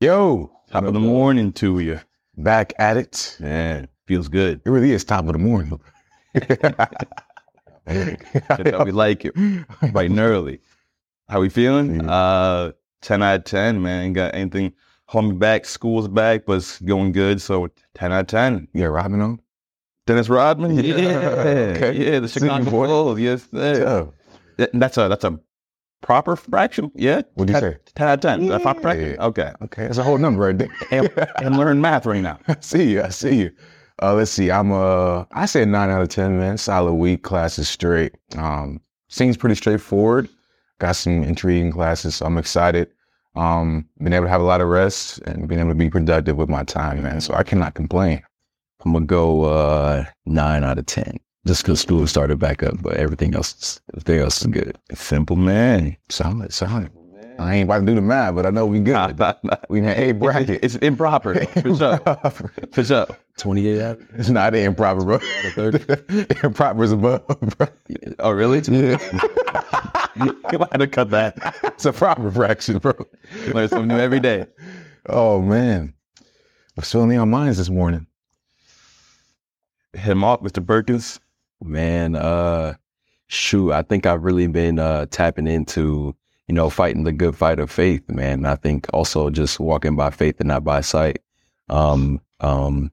Yo, Top of the morning to you. back at it. Man, feels good. It really is top of the morning. We like it. Bright and early. How we feeling? Yeah. Uh 10 out of 10, man. Ain't got anything holding me back. School's back, but it's going good. So 10 out of 10. yeah, Robin on. Dennis Rodman? Yeah. Okay. Yeah, the Chicago. Bulls. Yes. Yeah. That's a that's a proper fraction. Yeah. What do you say? 10 out of 10. That's proper fraction. Yeah. Okay. Okay, that's a whole number right there. And, and learn math right now. I see you. I see you. Uh, let's see. I'm uh, I say nine out of ten, man. Solid week, classes straight. Um, seems pretty straightforward. Got some intriguing classes, so I'm excited. Um, been able to have a lot of rest and being able to be productive with my time, man. So I cannot complain. I'm gonna go uh, nine out of ten, just because school started back up, but everything else, is- everything else is good. Simple man. Solid, solid. I ain't about to do the math, but I know we Nah, good. nah, nah. We in A bracket. It's improper. For sure. For sure. Twenty-eight out. It's not improper, bro. improper is above, bro. Oh, really? Yeah. You had to cut that. it's a proper fraction, bro. Learn something new every day. Oh man. What's filling in our minds this morning? Hit him off, Mr. Perkins. Man, uh, shoot, I think I've really been uh, tapping into, you know, fighting the good fight of faith, man. I think also just walking by faith and not by sight. Um, um,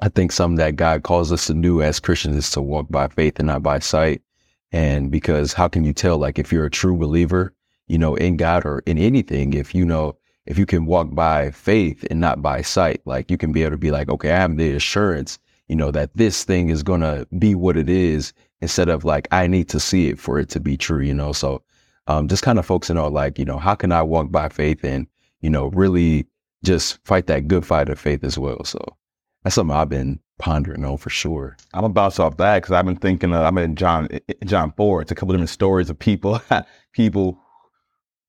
I think something that God calls us to do as Christians is to walk by faith and not by sight. And because how can you tell, like, if you're a true believer, you know, in God or in anything, if you know, if you can walk by faith and not by sight, like you can be able to be like, okay, I have the assurance, you know, that this thing is going to be what it is instead of like, I need to see it for it to be true, you know? So, um, just kind of focusing on like, you know, how can I walk by faith and, you know, really just fight that good fight of faith as well. So that's something I've been pondering on for sure. I'm gonna bounce off that because I've been thinking. Of, I'm in John eh, eh, John four. It's a couple different stories of people people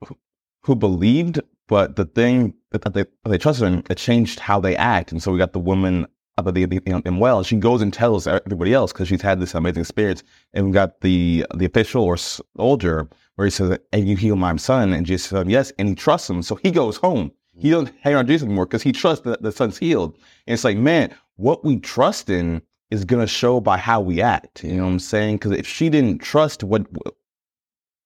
who, who believed, but the thing that they they trusted in it changed how they act. And so we got the woman at the, the know, um, in well. She goes and tells everybody else because she's had this amazing experience. And we got the the official or soldier where he says, "And you heal my son," and Jesus said, "Yes," and he trusts him. So he goes home. He mm-hmm. doesn't hang on Jesus anymore because he trusts that the son's healed. And it's like, man, what we trust in is going to show by how we act. You know what I'm saying? Because if she didn't trust what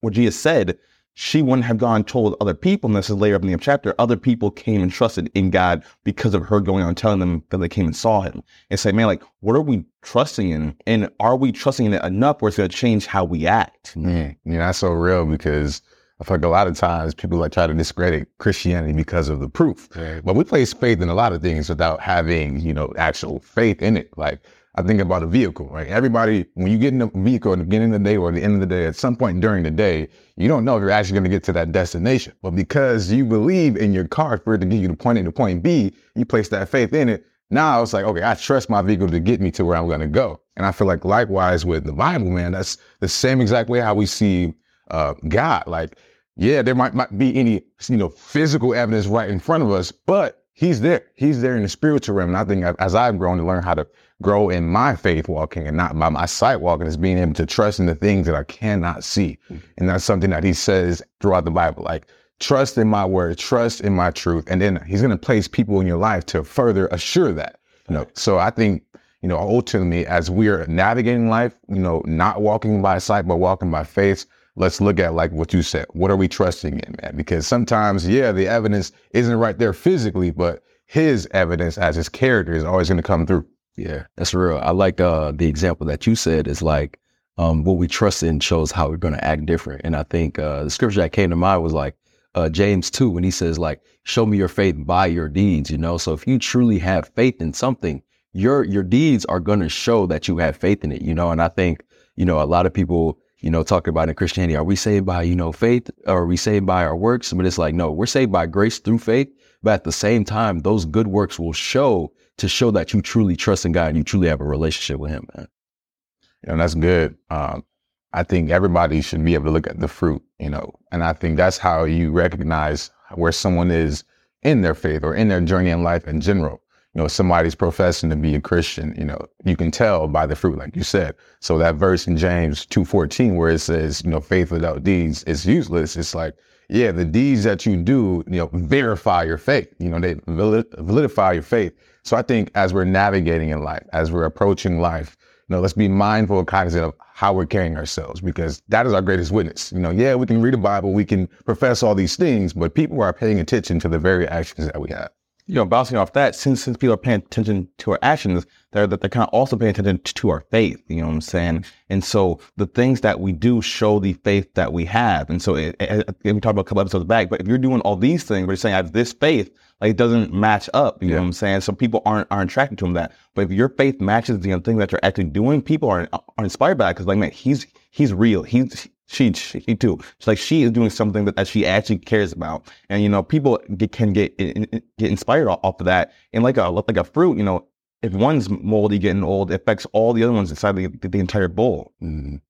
what Jesus said, she wouldn't have gone and told other people. And this is later up in the chapter. Other people came and trusted in God because of her going on and telling them that they came and saw Him. And say, man, like, what are we trusting in? And are we trusting in it enough where it's going to change how we act? Man, you know, that's so real because I feel like a lot of times people like try to discredit Christianity because of the proof. But we place faith in a lot of things without having, you know, actual faith in it. Like I think about a vehicle, right? Everybody, when you get in a vehicle at the beginning of the day or the end of the day, at some point during the day, you don't know if you're actually going to get to that destination. But because you believe in your car for it to get you to point A to point B, you place that faith in it. Now it's like, okay, I trust my vehicle to get me to where I'm going to go. And I feel like likewise with the Bible, man, that's the same exact way how we see uh, God. Like, yeah, there might not be any, you know, physical evidence right in front of us, but he's there. He's there in the spiritual realm. And I think as I've grown to learn how to grow in my faith walking and not by my sight walking is being able to trust in the things that I cannot see. Mm-hmm. And that's something that he says throughout the Bible, like trust in my word, trust in my truth. And then he's going to place people in your life to further assure that, you know, so I think, you know, ultimately as we're navigating life, you know, not walking by sight, but walking by faith, let's look at like what you said. What are we trusting in, man? Because sometimes, yeah, the evidence isn't right there physically, but his evidence as his character is always going to come through. Yeah, that's real. I like uh, the example that you said is like um, what we trust in shows how we're going to act different. And I think uh, the scripture that came to mind was like uh, James 2 when he says like, show me your faith by your deeds, you know? So if you truly have faith in something, your, your deeds are going to show that you have faith in it, you know? And I think, you know, a lot of people, you know, talk about in Christianity, are we saved by, you know, faith or are we saved by our works? But it's like, no, we're saved by grace through faith. But at the same time, those good works will show to show that you truly trust in God and you truly have a relationship with him, man. That's good. Um, I think everybody should be able to look at the fruit, you know, and I think that's how you recognize where someone is in their faith or in their journey in life in general. You know, somebody's professing to be a Christian, you know, you can tell by the fruit, like you said. So that verse in James 2.14 where it says, you know, faith without deeds is useless. It's like, yeah, the deeds that you do, you know, verify your faith. You know, they validify your faith. So I think as we're navigating in life, as we're approaching life, you know, let's be mindful and cognizant of how we're carrying ourselves because that is our greatest witness. You know, yeah, we can read the Bible, we can profess all these things, but people are paying attention to the very actions that we have you know, bouncing off that, since since people are paying attention to our actions, they're that they're kind of also paying attention to our faith. You know what I'm saying? And so the things that we do show the faith that we have. And so it, it, we talked about a couple episodes back, but if you're doing all these things, but you're saying I have this faith, like it doesn't match up. You yeah. know what I'm saying? So people aren't aren't attracted to him that. But if your faith matches the thing that you're actually doing, people are are inspired by it because like man, he's he's real. He's she, she too. She's like she is doing something that, that she actually cares about, and you know people get, can get get inspired off of that. And like a like a fruit, you know, if one's moldy, getting old, it affects all the other ones inside the, the entire bowl. Mm.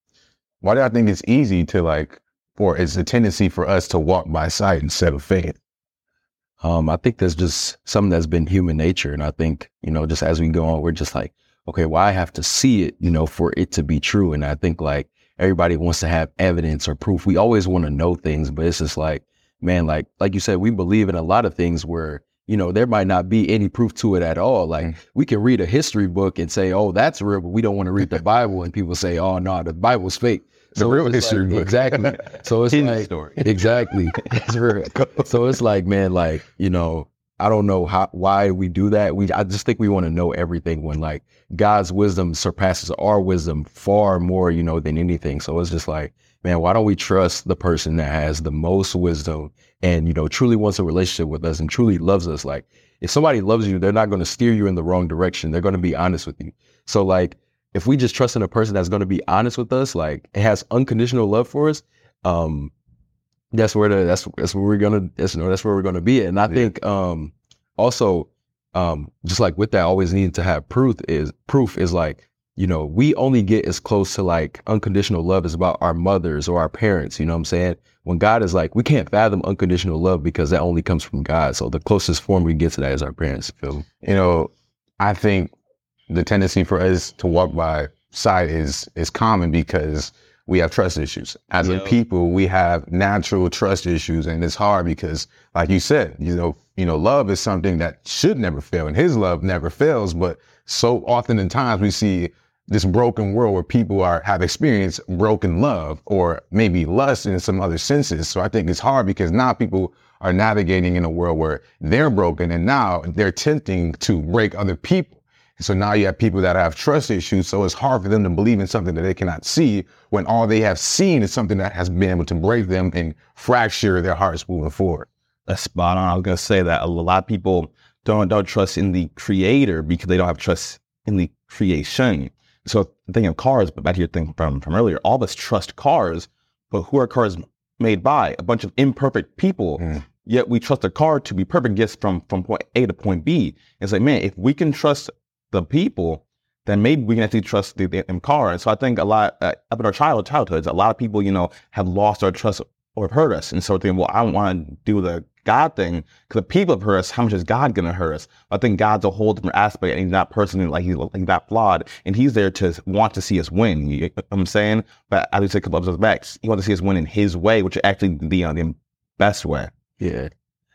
Why do I think it's easy to like, or it's a tendency for us to walk by sight instead of faith? Um, I think there's just something that's been human nature, and I think you know, just as we go on, we're just like, okay, well, I have to see it, you know, for it to be true. And I think like everybody wants to have evidence or proof. We always want to know things, but it's just like, man, like like you said, we believe in a lot of things where you know there might not be any proof to it at all. Like mm. we can read a history book and say, oh, that's real, but we don't want to read the Bible, and people say, oh no, the Bible's fake. So the real history like, book. Exactly. So it's like story. exactly. It's real. So it's like, man, like you know, I don't know how why we do that. We I just think we want to know everything when like God's wisdom surpasses our wisdom far more, you know, than anything. So it's just like, man, why don't we trust the person that has the most wisdom and you know truly wants a relationship with us and truly loves us? Like if somebody loves you, they're not going to steer you in the wrong direction. They're going to be honest with you. So like if we just trust in a person that's going to be honest with us, like it has unconditional love for us, um, that's where the that's that's where we're gonna that's, that's where we're gonna be. at. And I yeah. think um also um just like with that always needing to have proof is proof is like you know we only get as close to like unconditional love as about our mothers or our parents you know what i'm saying when god is like we can't fathom unconditional love because that only comes from god so the closest form we get to that is our parents feel you know i think the tendency for us to walk by sight is is common because we have trust issues. As yep. a people, we have natural trust issues, and it's hard because, like you said, you know, you know, love is something that should never fail, and His love never fails. But so often in times we see this broken world where people are have experienced broken love or maybe lust in some other senses. So I think it's hard because now people are navigating in a world where they're broken, and now they're tempting to break other people. So now you have people that have trust issues. So it's hard for them to believe in something that they cannot see when all they have seen is something that has been able to break them and fracture their hearts moving forward. That's spot on. I was going to say that a lot of people don't, don't trust in the creator because they don't have trust in the creation. So thinking of cars, but back to your thing from, from earlier, all of us trust cars, but who are cars made by? A bunch of imperfect people. Mm. Yet we trust a car to be perfect, gets from, from point A to point B. It's like, man, if we can trust the people, then maybe we can actually trust the, the car. And so I think a lot uh, up in our child childhoods, a lot of people, you know, have lost our trust or have hurt us. And so thinking, well, I don't want to do the God thing because the people have hurt us. How much is God going to hurt us? I think God's a whole different aspect, and He's not personally like He's like that flawed, and He's there to want to see us win. You know what I'm saying, but we said a couple episodes back, He wants to see us win in His way, which is actually the, uh, the best way. Yeah,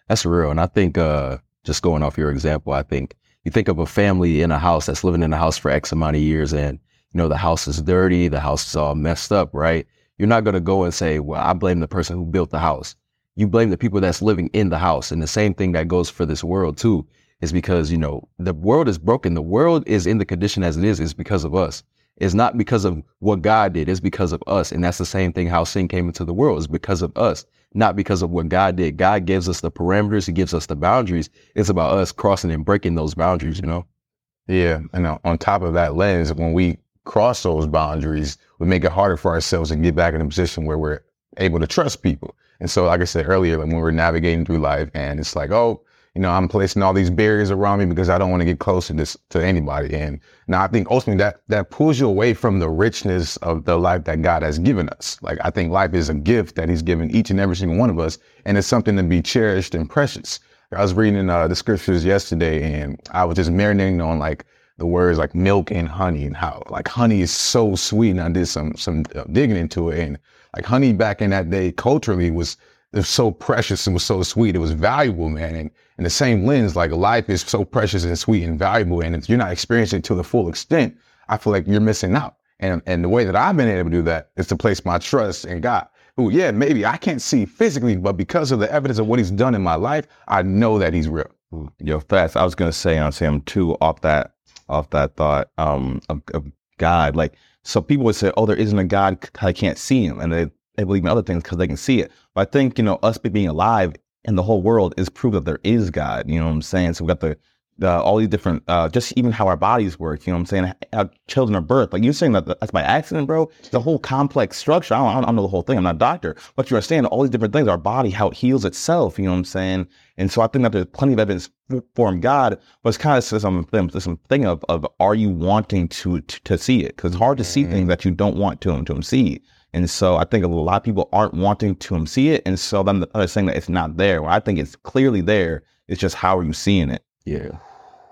that's real. And I think uh, just going off your example, I think you think of a family in a house that's living in a house for X amount of years and, you know, the house is dirty, the house is all messed up, right? You're not going to go and say, well, I blame the person who built the house. You blame the people that's living in the house. And the same thing that goes for this world too, is because, you know, the world is broken. The world is in the condition as it is, is because of us. It's not because of what God did. It's because of us. And that's the same thing how sin came into the world is because of us not because of what God did. God gives us the parameters, He gives us the boundaries. It's about us crossing and breaking those boundaries, you know? Yeah. And on top of that lens, when we cross those boundaries, we make it harder for ourselves to get back in a position where we're able to trust people. And so, like I said earlier, when we're navigating through life and it's like, oh, you know, I'm placing all these barriers around me because I don't want to get close to this to anybody. And now I think ultimately that that pulls you away from the richness of the life that God has given us. Like I think life is a gift that He's given each and every single one of us, and it's something to be cherished and precious. I was reading uh, the scriptures yesterday, and I was just marinating on like the words like milk and honey, and how like honey is so sweet. And I did some some uh, digging into it, and like honey back in that day culturally was it was so precious and was so sweet. It was valuable, man. And in the same lens, like life is so precious and sweet and valuable. And if you're not experiencing it to the full extent, I feel like you're missing out. And, and the way that I've been able to do that is to place my trust in God. Who, yeah, maybe I can't see physically, but because of the evidence of what he's done in my life, I know that he's real. Yo, fast. I was gonna say on Sam too, off that off that thought um of, of God. Like so people would say, Oh, there isn't a God I can't see him and they, they believe in other things because they can see it. But I think, you know, us being alive in the whole world is proof that there is God. You know what I'm saying? So we got the uh, all these different, uh, just even how our bodies work. You know what I'm saying? How children are birthed. Like you're saying that that's by accident, bro. The whole complex structure. I don't, I don't know the whole thing. I'm not a doctor, but you understand all these different things. Our body, how it heals itself. You know what I'm saying? And so I think that there's plenty of evidence for God, but it's kind of some some thing of of are you wanting to to, to see it? Because it's hard to see mm-hmm. things that you don't want to to see. And so I think a lot of people aren't wanting to see it. And so then they're saying that it's not there. Well, I think it's clearly there. It's just how are you seeing it? Yeah.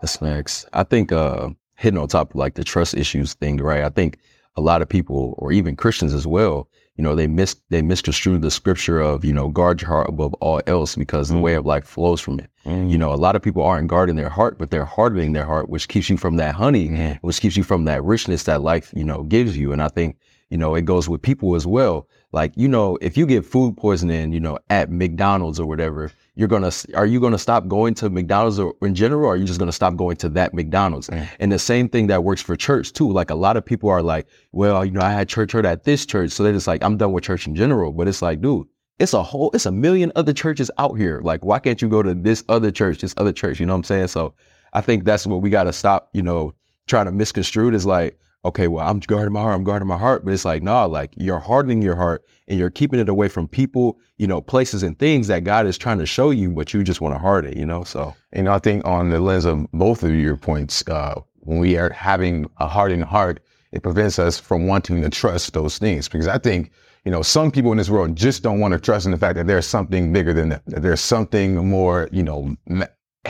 That's next. I think uh, hitting on top of like the trust issues thing, right? I think a lot of people, or even Christians as well, you know, they mis they misconstrue the scripture of you know guard your heart above all else because mm. the way of life flows from it. Mm. You know, a lot of people aren't guarding their heart, but they're hardening their heart, which keeps you from that honey, mm. which keeps you from that richness that life you know gives you. And I think you know it goes with people as well. Like you know, if you get food poisoning, you know, at McDonald's or whatever, you're gonna are you gonna stop going to McDonald's or in general, or are you just gonna stop going to that McDonald's? Mm. And the same thing that works for church too. Like a lot of people are like, well, you know, I had church hurt at this church, so they're just like, I'm done with church in general. But it's like, dude, it's a whole, it's a million other churches out here. Like, why can't you go to this other church, this other church? You know what I'm saying? So I think that's what we gotta stop. You know, trying to misconstrue it is like, okay, well, I'm guarding my heart, I'm guarding my heart. But it's like, nah, like you're hardening your heart and you're keeping it away from people, you know, places and things that God is trying to show you, but you just want to harden it, you know? So, know, I think on the lens of both of your points, uh, when we are having a hardened heart, it prevents us from wanting to trust those things. Because I think, you know, some people in this world just don't want to trust in the fact that there's something bigger than them, that there's something more, you know,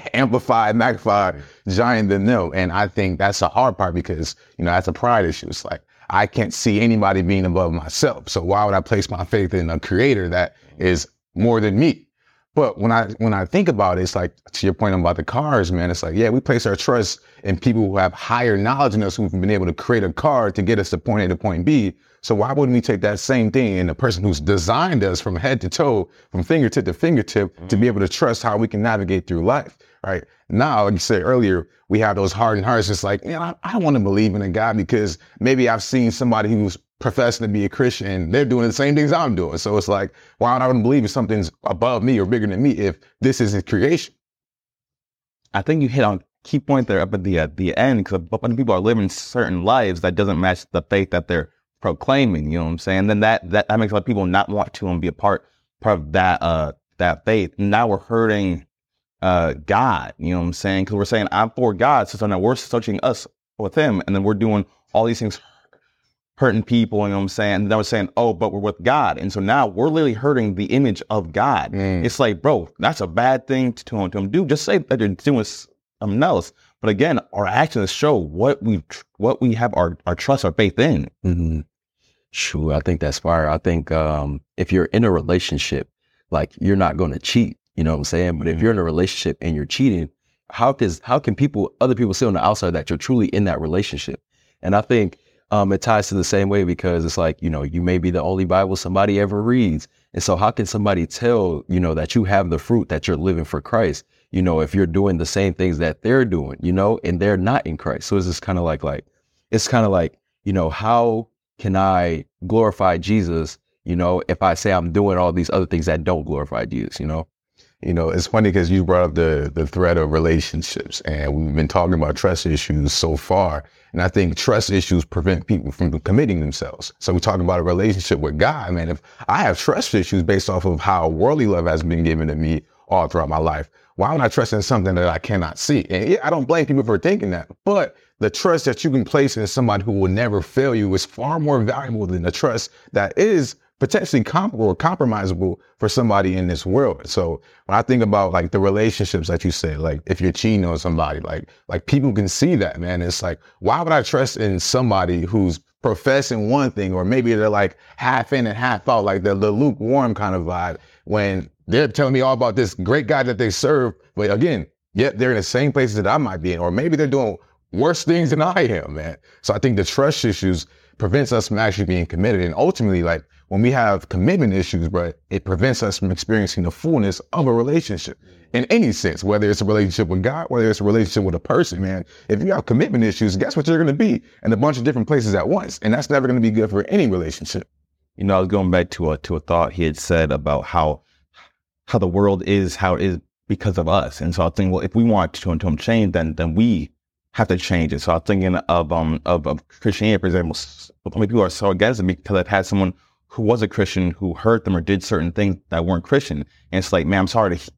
amplified, magnified, giant than them. And I think that's the hard part because, you know, that's a pride issue. It's like, I can't see anybody being above myself. So why would I place my faith in a creator that mm-hmm. is more than me? But when I when I think about it, it's like to your point about the cars, man. It's like, yeah, we place our trust in people who have higher knowledge than us, who've been able to create a car to get us to point A to point B. So why wouldn't we take that same thing in the person who's designed us from head to toe, from fingertip to fingertip, mm-hmm. to be able to trust how we can navigate through life? right? Now, like you said earlier, we have those hardened hearts. It's like, man, I, I don't want to believe in a God because maybe I've seen somebody who's professing to be a Christian they're doing the same things I'm doing. So it's like, why would I believe if something's above me or bigger than me if this is his creation? I think you hit on key point there up at the uh, the end because when people are living certain lives that doesn't match the faith that they're proclaiming, you know what I'm saying? Then that that, that makes a lot of people not want to and be a part part of that uh that faith. Now we're hurting uh, God. You know what I'm saying? Because we're saying I'm for God, so now we're searching us with Him, and then we're doing all these things, hurting people. You know what I'm saying? And then we're saying, oh, but we're with God, and so now we're literally hurting the image of God. Mm. It's like, bro, that's a bad thing to to, to do. Just say that you're doing something else. But again, our actions show what we what we have our our trust, our faith in. Mm-hmm. Sure, I think that's fire. I think um, if you're in a relationship, like you're not going to cheat you know what I'm saying? But if mm-hmm. you're in a relationship and you're cheating, how does how can people other people see on the outside that you're truly in that relationship? And I think um, it ties to the same way because it's like you know you may be the only Bible somebody ever reads, and so how can somebody tell you know that you have the fruit that you're living for Christ? You know if you're doing the same things that they're doing, you know, and they're not in Christ. So it's just kind of like like it's kind of like you know how can I glorify Jesus? You know if I say I'm doing all these other things that don't glorify Jesus, you know. You know, it's funny because you brought up the the threat of relationships, and we've been talking about trust issues so far. And I think trust issues prevent people from committing themselves. So we're talking about a relationship with God, man. If I have trust issues based off of how worldly love has been given to me all throughout my life, why would I trust in something that I cannot see? And I don't blame people for thinking that, but the trust that you can place in somebody who will never fail you is far more valuable than the trust that is potentially comparable or compromisable for somebody in this world. So when I think about like the relationships that you say, like if you're cheating on somebody, like like people can see that, man. It's like, why would I trust in somebody who's professing one thing, or maybe they're like half in and half out, like the, the lukewarm kind of vibe when they're telling me all about this great guy that they serve. But again, yet they're in the same places that I might be in, or maybe they're doing worse things than I am, man. So I think the trust issues prevents us from actually being committed. And ultimately, like when we have commitment issues, bro, it prevents us from experiencing the fullness of a relationship in any sense, whether it's a relationship with God, whether it's a relationship with a person, man. If you have commitment issues, guess what you're going to be in a bunch of different places at once. And that's never going to be good for any relationship. You know, I was going back to a, to a thought he had said about how, how the world is how it is because of us. And so I think, well, if we want to, to change, then, then we have to change it. So I'm thinking of, um, of, of Christianity, for example, so many people are so against it because I've had someone who was a Christian who hurt them or did certain things that weren't Christian. And it's like, man, I'm sorry to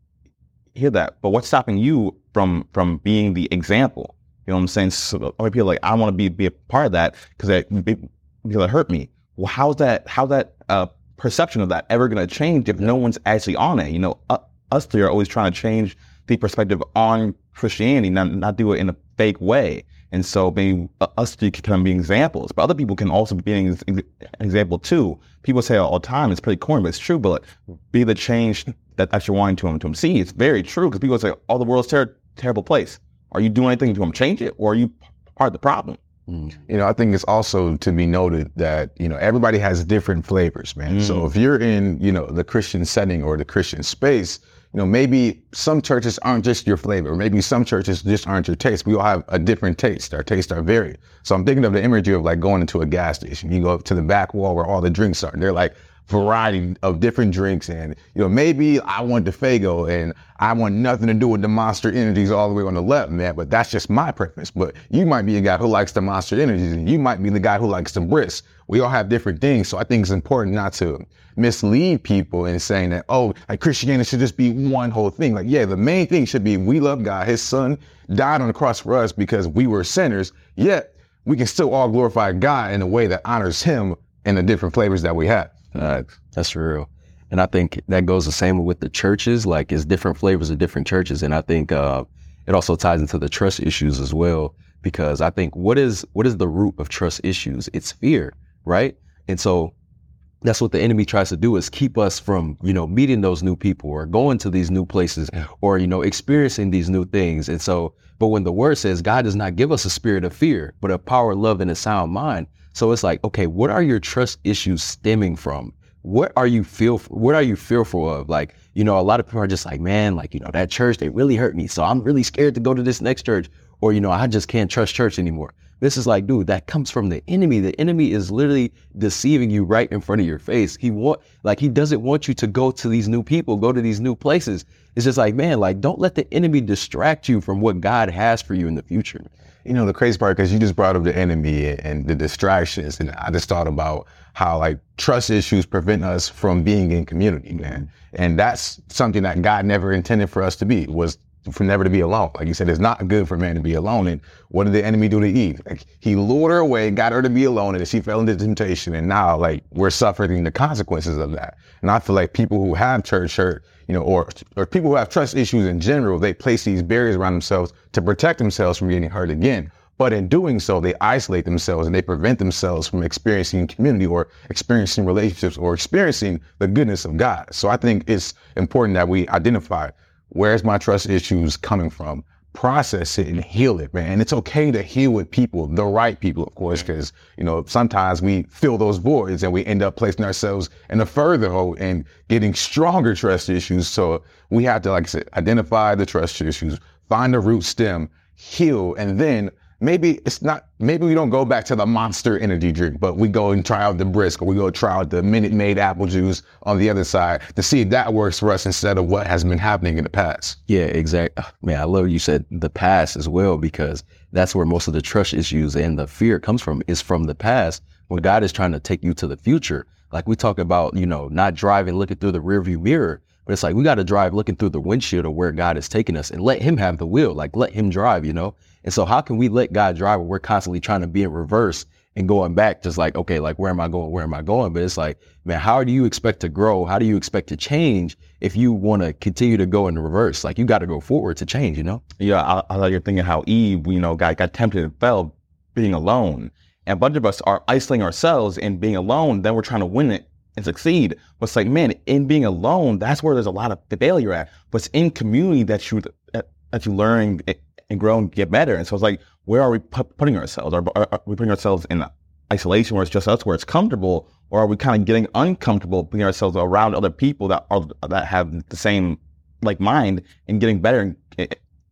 hear that, but what's stopping you from from being the example? You know what I'm saying? So many people like, I want to be be a part of that because it because it hurt me. Well, how's that? How that uh, perception of that ever going to change if no one's actually on it? You know, uh, us three are always trying to change the perspective on Christianity, not not do it in a fake way. And so maybe us three can be examples, but other people can also be an example too. People say all the time, it's pretty corny, but it's true, but be the change that, that you're wanting to them to them see. It's very true because people say, oh, the world's a ter- terrible place. Are you doing anything to them change it or are you part of the problem? Mm. You know, I think it's also to be noted that, you know, everybody has different flavors, man. Mm. So if you're in, you know, the Christian setting or the Christian space, you know, maybe some churches aren't just your flavor. Maybe some churches just aren't your taste. We all have a different taste. Our tastes are varied. So I'm thinking of the imagery of like going into a gas station. You go up to the back wall where all the drinks are. And they're like variety of different drinks. And, you know, maybe I want the Faygo and I want nothing to do with the Monster Energies all the way on the left, man. But that's just my preference. But you might be a guy who likes the Monster Energies and you might be the guy who likes the Brisk. We all have different things. So I think it's important not to mislead people in saying that, oh, like Christianity should just be one whole thing. Like, yeah, the main thing should be we love God. His son died on the cross for us because we were sinners. Yet we can still all glorify God in a way that honors him in the different flavors that we have. Uh, that's real. And I think that goes the same with the churches. Like it's different flavors of different churches. And I think uh, it also ties into the trust issues as well. Because I think what is what is the root of trust issues? It's fear, right? And so that's what the enemy tries to do is keep us from, you know, meeting those new people or going to these new places or, you know, experiencing these new things. And so, but when the word says God does not give us a spirit of fear, but a power, love, and a sound mind. So it's like, okay, what are your trust issues stemming from? What are you feel? What are you fearful of? Like, you know, a lot of people are just like, man, like, you know, that church, they really hurt me. So I'm really scared to go to this next church. Or, you know, I just can't trust church anymore. This is like, dude, that comes from the enemy. The enemy is literally deceiving you right in front of your face. He want, like, he doesn't want you to go to these new people, go to these new places. It's just like, man, like, don't let the enemy distract you from what God has for you in the future. You know, the crazy part, because you just brought up the enemy and the distractions. And I just thought about how, like, trust issues prevent us from being in community, man. And that's something that God never intended for us to be, was for never to be alone. Like you said, it's not good for man to be alone. And what did the enemy do to Eve? Like he lured her away, got her to be alone, and she fell into temptation. And now, like we're suffering the consequences of that. And I feel like people who have church hurt, you know, or or people who have trust issues in general, they place these barriers around themselves to protect themselves from getting hurt again. But in doing so, they isolate themselves and they prevent themselves from experiencing community or experiencing relationships or experiencing the goodness of God. So I think it's important that we identify Where's my trust issues coming from? Process it and heal it, man. And it's okay to heal with people, the right people, of course, because, you know, sometimes we fill those voids and we end up placing ourselves in a further hole and getting stronger trust issues. So we have to, like I said, identify the trust issues, find the root stem, heal, and then maybe it's not, maybe we don't go back to the monster energy drink, but we go and try out the brisk or we go try out the Minute Maid apple juice on the other side to see if that works for us instead of what has been happening in the past. Yeah, exactly. Oh, man, I love you said the past as well, because that's where most of the trust issues and the fear comes from is from the past when God is trying to take you to the future. Like we talk about, you know, not driving, looking through the rearview mirror. But it's like we got to drive looking through the windshield of where God is taking us and let Him have the wheel. Like let Him drive, you know. And so how can we let God drive when we're constantly trying to be in reverse and going back, just like, okay, like where am I going? Where am I going? But it's like, man, how do you expect to grow? How do you expect to change if you want to continue to go in reverse? Like you got to go forward to change, you know? Yeah, I, I you're thinking how Eve, you know, got got tempted and fell being alone. and a bunch of us are isolating ourselves and being alone. Then we're trying to win it and succeed. But it's like, man, in being alone, that's where there's a lot of failure at. But it's in community that you that you learn and grow and get better. And so it's like, where are we putting ourselves? Are, are, are, we putting ourselves in isolation where it's just us, where it's comfortable, or are we kind of getting uncomfortable putting ourselves around other people that are that have the same like mind and getting better and,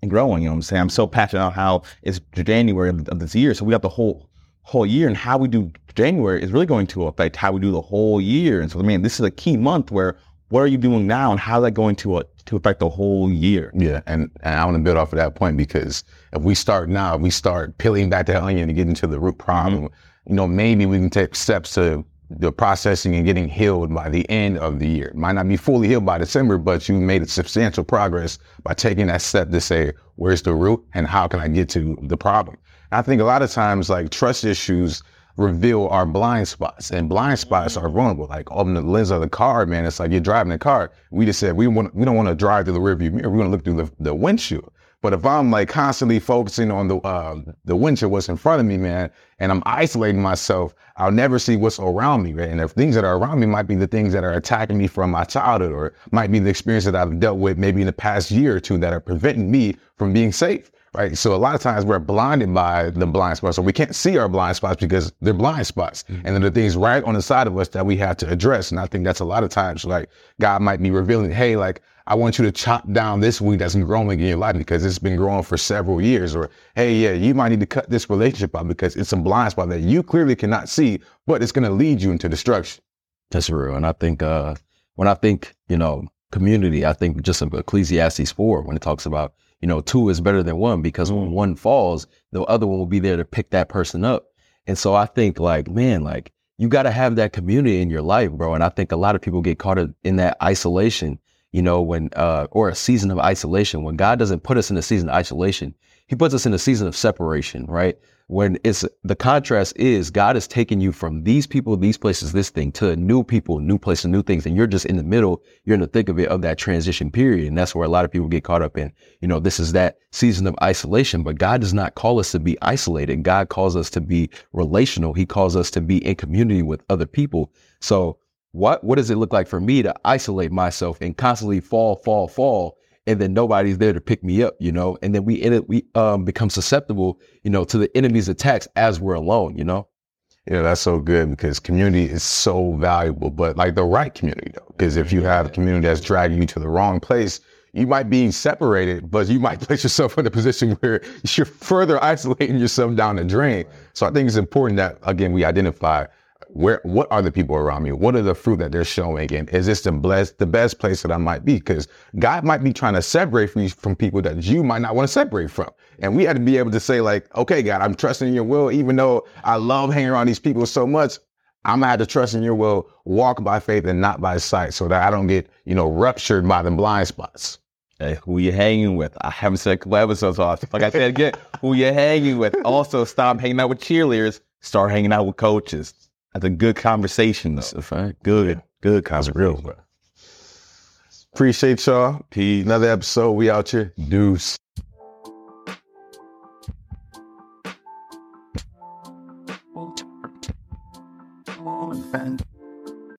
and growing? You know what I'm saying? I'm so passionate about how it's January of, of this year, so we got the whole whole year, and how we do January is really going to affect how we do the whole year. And so, I mean, this is a key month where what are you doing now, and how is that going to uh, to affect the whole year? Yeah, and, and I want to build off of that point because if we start now, if we start peeling back the onion and getting to the root problem, mm-hmm. you know, maybe we can take steps to the processing and getting healed by the end of the year. It might not be fully healed by December, but you made a substantial progress by taking that step to say, where's the root and how can I get to the problem? I think a lot of times, like trust issues reveal our blind spots, and blind spots are mm-hmm. vulnerable. Like on the lens of the car, man, it's like you're driving a car. We just said we want we don't want to drive through the rearview mirror. We want to look through the, the windshield. But if I'm like constantly focusing on the uh, the windshield, what's in front of me, man, and I'm isolating myself, I'll never see what's around me, right? And the things that are around me might be the things that are attacking me from my childhood, or might be the experience that I've dealt with maybe in the past year or two that are preventing me from being safe right? So a lot of times we're blinded by the blind spots, so we can't see our blind spots because they're blind spots, mm-hmm. and then the things right on the side of us that we have to address. And I think that's a lot of times like God might be revealing, hey, like I want you to chop down this weed that's been growing in your life because it's been growing for several years, or hey, yeah, you might need to cut this relationship out because it's a blind spot that you clearly cannot see, but it's going to lead you into destruction. That's real, and I think uh, when I think you know community, I think just of Ecclesiastes four when it talks about you know, two is better than one because when mm. one falls, the other one will be there to pick that person up. And so I think like, man, like you got to have that community in your life, bro. And I think a lot of people get caught in that isolation, you know, when, uh, or a season of isolation. When God doesn't put us in a season of isolation, he puts us in a season of separation, right? When it's the contrast is God is taking you from these people, these places, this thing to new people, new places, new things. And you're just in the middle. You're in the thick of it of that transition period. And that's where a lot of people get caught up in, you know, this is that season of isolation, but God does not call us to be isolated. God calls us to be relational. He calls us to be in community with other people. So what, what does it look like for me to isolate myself and constantly fall, fall, fall? And then nobody's there to pick me up, you know, and then we end it, we um, become susceptible, you know, to the enemy's attacks as we're alone, you know. Yeah, that's so good because community is so valuable, but like the right community though, because if you have a community that's dragging you to the wrong place, you might be separated, but you might place yourself in a position where you're further isolating yourself down the drain. So I think it's important that again we identify where what are the people around me? What are the fruit that they're showing? And is this the blessed the best place that I might be? Because God might be trying to separate you from people that you might not want to separate from. And we had to be able to say, like, okay, God, I'm trusting in your will, even though I love hanging around these people so much. I'm gonna have to trust in your will, walk by faith and not by sight, so that I don't get, you know, ruptured by the blind spots. Hey, who you hanging with? I haven't said a couple episodes off. Like I said again, who you hanging with? Also, stop hanging out with cheerleaders. Start hanging out with coaches. That's a good conversations. Oh, That's a fact. Good, good conversation. Real, bro. Appreciate y'all. Peace. Another episode. We out here. Deuce. Oh,